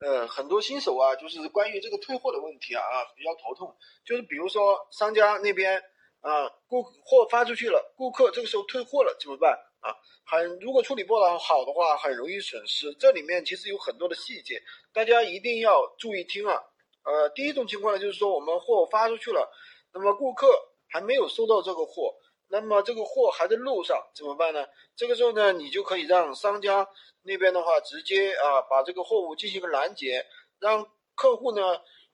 呃，很多新手啊，就是关于这个退货的问题啊啊，比较头痛。就是比如说商家那边啊，顾货发出去了，顾客这个时候退货了怎么办啊？很如果处理不好的话，很容易损失。这里面其实有很多的细节，大家一定要注意听啊。呃，第一种情况呢，就是说我们货发出去了，那么顾客还没有收到这个货。那么这个货还在路上怎么办呢？这个时候呢，你就可以让商家那边的话直接啊把这个货物进行个拦截，让客户呢，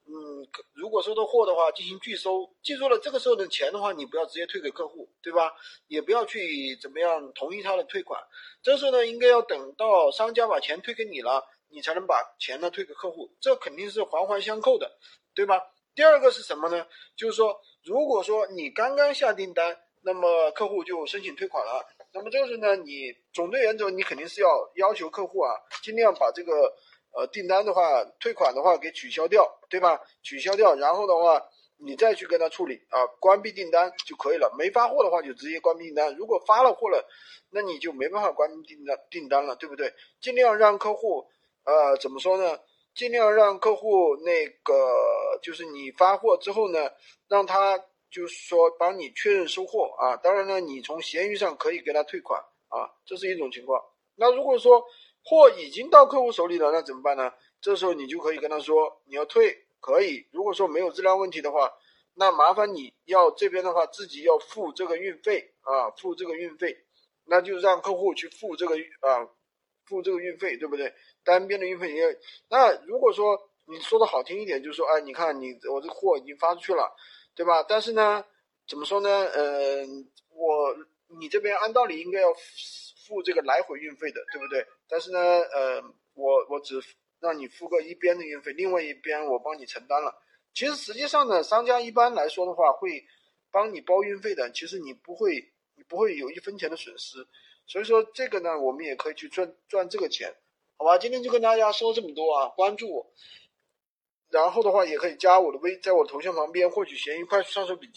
嗯，如果收到货的话进行拒收。记住了，这个时候的钱的话，你不要直接退给客户，对吧？也不要去怎么样同意他的退款。这时候呢，应该要等到商家把钱退给你了，你才能把钱呢退给客户。这肯定是环环相扣的，对吧？第二个是什么呢？就是说，如果说你刚刚下订单。那么客户就申请退款了。那么这个时候呢，你总的原则你肯定是要要求客户啊，尽量把这个呃订单的话退款的话给取消掉，对吧？取消掉，然后的话你再去跟他处理啊，关闭订单就可以了。没发货的话就直接关闭订单。如果发了货了，那你就没办法关闭订单订单了，对不对？尽量让客户呃怎么说呢？尽量让客户那个就是你发货之后呢，让他。就是说，帮你确认收货啊，当然呢，你从闲鱼上可以给他退款啊，这是一种情况。那如果说货已经到客户手里了，那怎么办呢？这时候你就可以跟他说，你要退可以。如果说没有质量问题的话，那麻烦你要这边的话自己要付这个运费啊，付这个运费，那就让客户去付这个啊，付这个运费，对不对？单边的运费也。那如果说你说的好听一点，就是说，哎，你看你我这货已经发出去了。对吧？但是呢，怎么说呢？嗯，我你这边按道理应该要付这个来回运费的，对不对？但是呢，呃，我我只让你付个一边的运费，另外一边我帮你承担了。其实实际上呢，商家一般来说的话会帮你包运费的，其实你不会你不会有一分钱的损失。所以说这个呢，我们也可以去赚赚这个钱，好吧？今天就跟大家说这么多啊，关注我。然后的话，也可以加我的微，在我头像旁边获取闲鱼快速上手笔记。